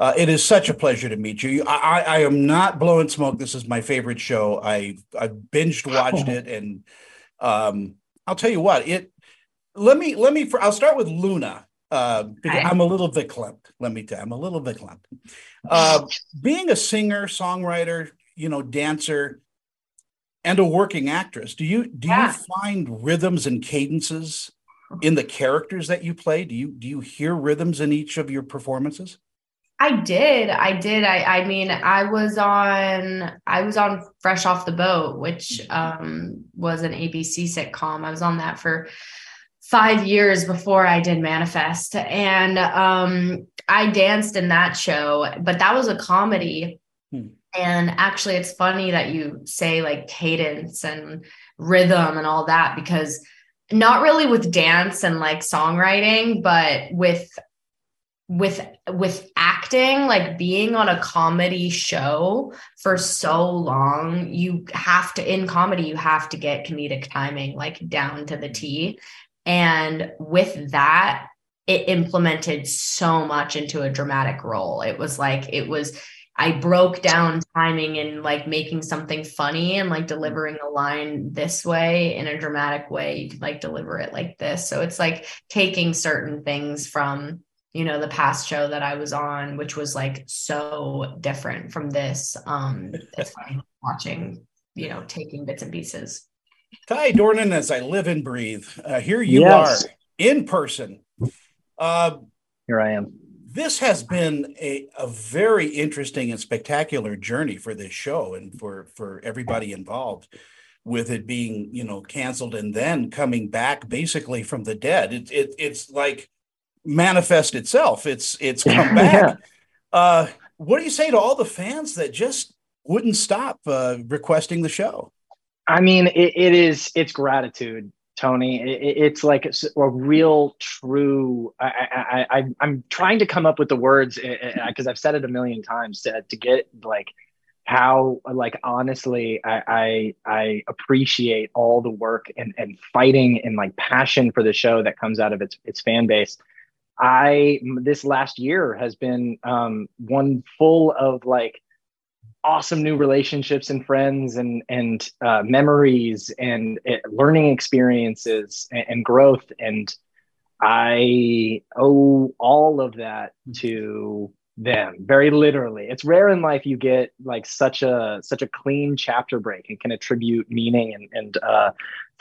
Uh, it is such a pleasure to meet you. I, I, I, am not blowing smoke. This is my favorite show. I I binged watched it, and um, I'll tell you what. It let me let me. I'll start with Luna uh, because I'm a little verklempt. Let me tell you, I'm a little verklempt. Uh, being a singer, songwriter, you know, dancer, and a working actress, do you do yeah. you find rhythms and cadences in the characters that you play? Do you do you hear rhythms in each of your performances? I did. I did. I I mean, I was on I was on Fresh Off the Boat, which um was an ABC sitcom. I was on that for five years before I did Manifest. And um, I danced in that show, but that was a comedy. Hmm. And actually, it's funny that you say like cadence and rhythm and all that because not really with dance and like songwriting, but with with with acting like being on a comedy show for so long you have to in comedy you have to get comedic timing like down to the T and with that, it implemented so much into a dramatic role. It was like, it was, I broke down timing and like making something funny and like delivering a line this way in a dramatic way. You could like deliver it like this. So it's like taking certain things from, you know, the past show that I was on, which was like so different from this. Um, it's funny watching, you know, taking bits and pieces. Ty Doran, as I live and breathe, uh, here you yes. are in person. Uh, here I am. This has been a, a very interesting and spectacular journey for this show and for, for everybody involved with it being, you know, canceled and then coming back basically from the dead. It, it, it's like manifest itself. It's it's come back. yeah. uh, what do you say to all the fans that just wouldn't stop uh, requesting the show? I mean, it, it is. It's gratitude, Tony. It, it's like a real, true. I, I, I, I'm trying to come up with the words because I've said it a million times to to get like how like honestly I, I, I appreciate all the work and and fighting and like passion for the show that comes out of its its fan base. I this last year has been um, one full of like awesome new relationships and friends and and uh, memories and uh, learning experiences and, and, growth. And i owe all of that to them very literally. It's rare in life you get like such a such a clean chapter break and can attribute meaning and, and uh,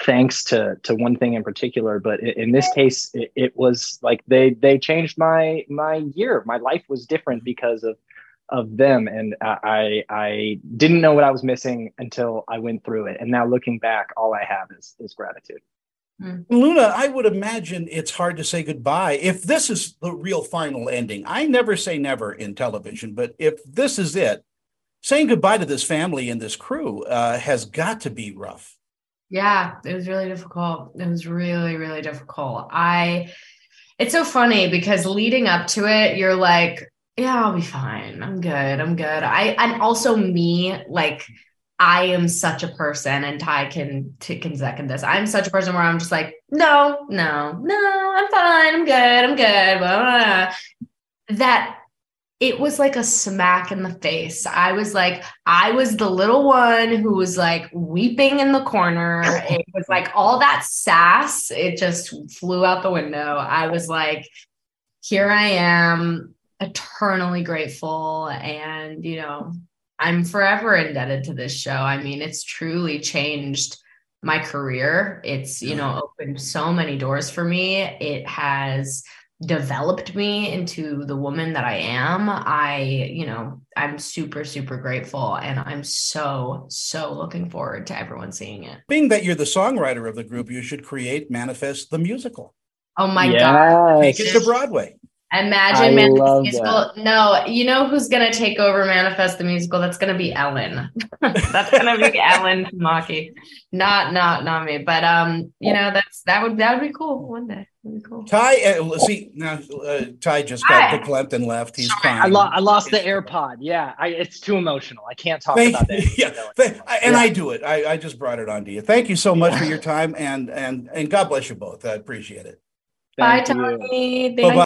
thanks to to one thing in particular. But in this case it, it was like they they changed my my year. My life was different because of of them. And I I didn't know what I was missing until I went through it. And now looking back all I have is is gratitude. Mm. Luna, I would imagine it's hard to say goodbye if this is the real final ending. I never say never in television, but if this is it, saying goodbye to this family and this crew uh, has got to be rough. Yeah, it was really difficult. It was really, really difficult. I, it's so funny because leading up to it, you're like, yeah, I'll be fine. I'm good. I'm good. I and also me, like I am such a person, and Ty can t- can second this. I'm such a person where I'm just like, no, no, no, I'm fine. I'm good. I'm good. Blah, blah, blah. That it was like a smack in the face. I was like, I was the little one who was like weeping in the corner. It was like all that sass, it just flew out the window. I was like, here I am eternally grateful and you know i'm forever indebted to this show. I mean it's truly changed my career. It's you know opened so many doors for me. It has developed me into the woman that i am. I you know i'm super super grateful and i'm so so looking forward to everyone seeing it. Being that you're the songwriter of the group you should create manifest the musical. Oh my yes. god take it to broadway Imagine I Manifest musical. That. No, you know who's gonna take over Manifest the musical? That's gonna be Ellen. that's gonna be Ellen Tamaki. Not not not me. But um, you know, that's that would that would be cool one day. That'd be cool. Ty, uh, see now, uh, Ty just got the verklempt and left. He's Sorry, crying. I, lo- I lost the AirPod. Yeah, I, it's too emotional. I can't talk Thank, about that. Yeah, Thank, and yeah. I do it. I, I just brought it on to you. Thank you so much for your time, and and and God bless you both. I appreciate it. Thank Bye, you. Tommy. Bye.